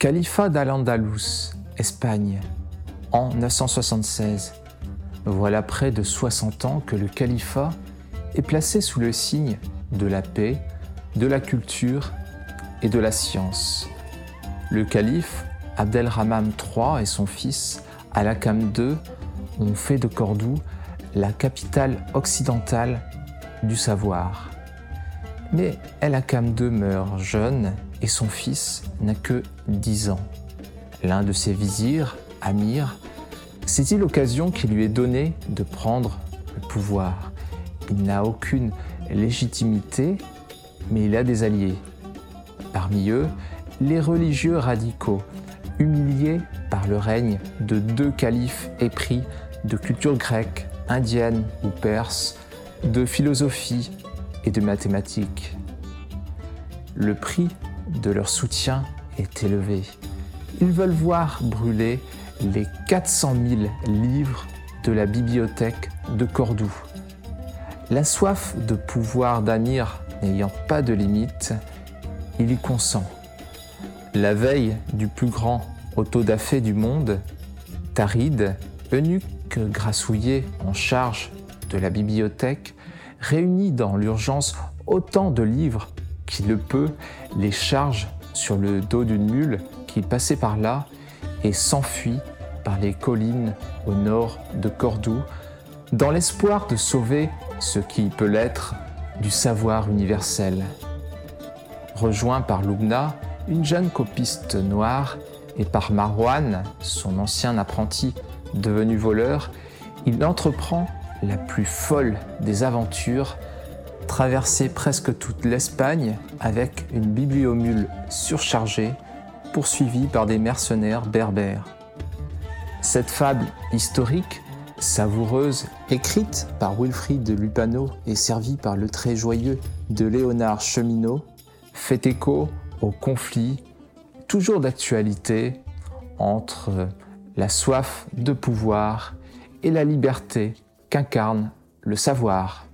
Califat d'Al-Andalus, Espagne, en 976. Voilà près de 60 ans que le califat est placé sous le signe de la paix, de la culture et de la science. Le calife Abdelrahman III et son fils Alakam II ont fait de Cordoue la capitale occidentale du savoir. Mais Alakam II meurt jeune et son fils n'a que 10 ans. L'un de ses vizirs, Amir, saisit l'occasion qui lui est donnée de prendre le pouvoir. Il n'a aucune légitimité, mais il a des alliés. Parmi eux, les religieux radicaux, humiliés par le règne de deux califes épris de culture grecque, indienne ou perse, de philosophie et de mathématiques. Le prix de leur soutien est élevé. Ils veulent voir brûler les 400 000 livres de la bibliothèque de Cordoue. La soif de pouvoir d'Amir n'ayant pas de limite, il y consent. La veille du plus grand autodafé du monde, Tarid, eunuque grassouillé en charge de la bibliothèque, réunit dans l'urgence autant de livres qu'il le peut, les charge sur le dos d'une mule qui passait par là et s'enfuit par les collines au nord de Cordoue, dans l'espoir de sauver ce qui peut l'être du savoir universel. Rejoint par Lubna, une jeune copiste noire, et par Marwan, son ancien apprenti devenu voleur, il entreprend la plus folle des aventures, traverser presque toute l'Espagne avec une bibliomule surchargée, poursuivie par des mercenaires berbères. Cette fable historique, savoureuse, écrite par Wilfrid de Lupano et servie par le très joyeux de Léonard Cheminot, fait écho au conflit toujours d'actualité entre la soif de pouvoir et la liberté qu'incarne le savoir.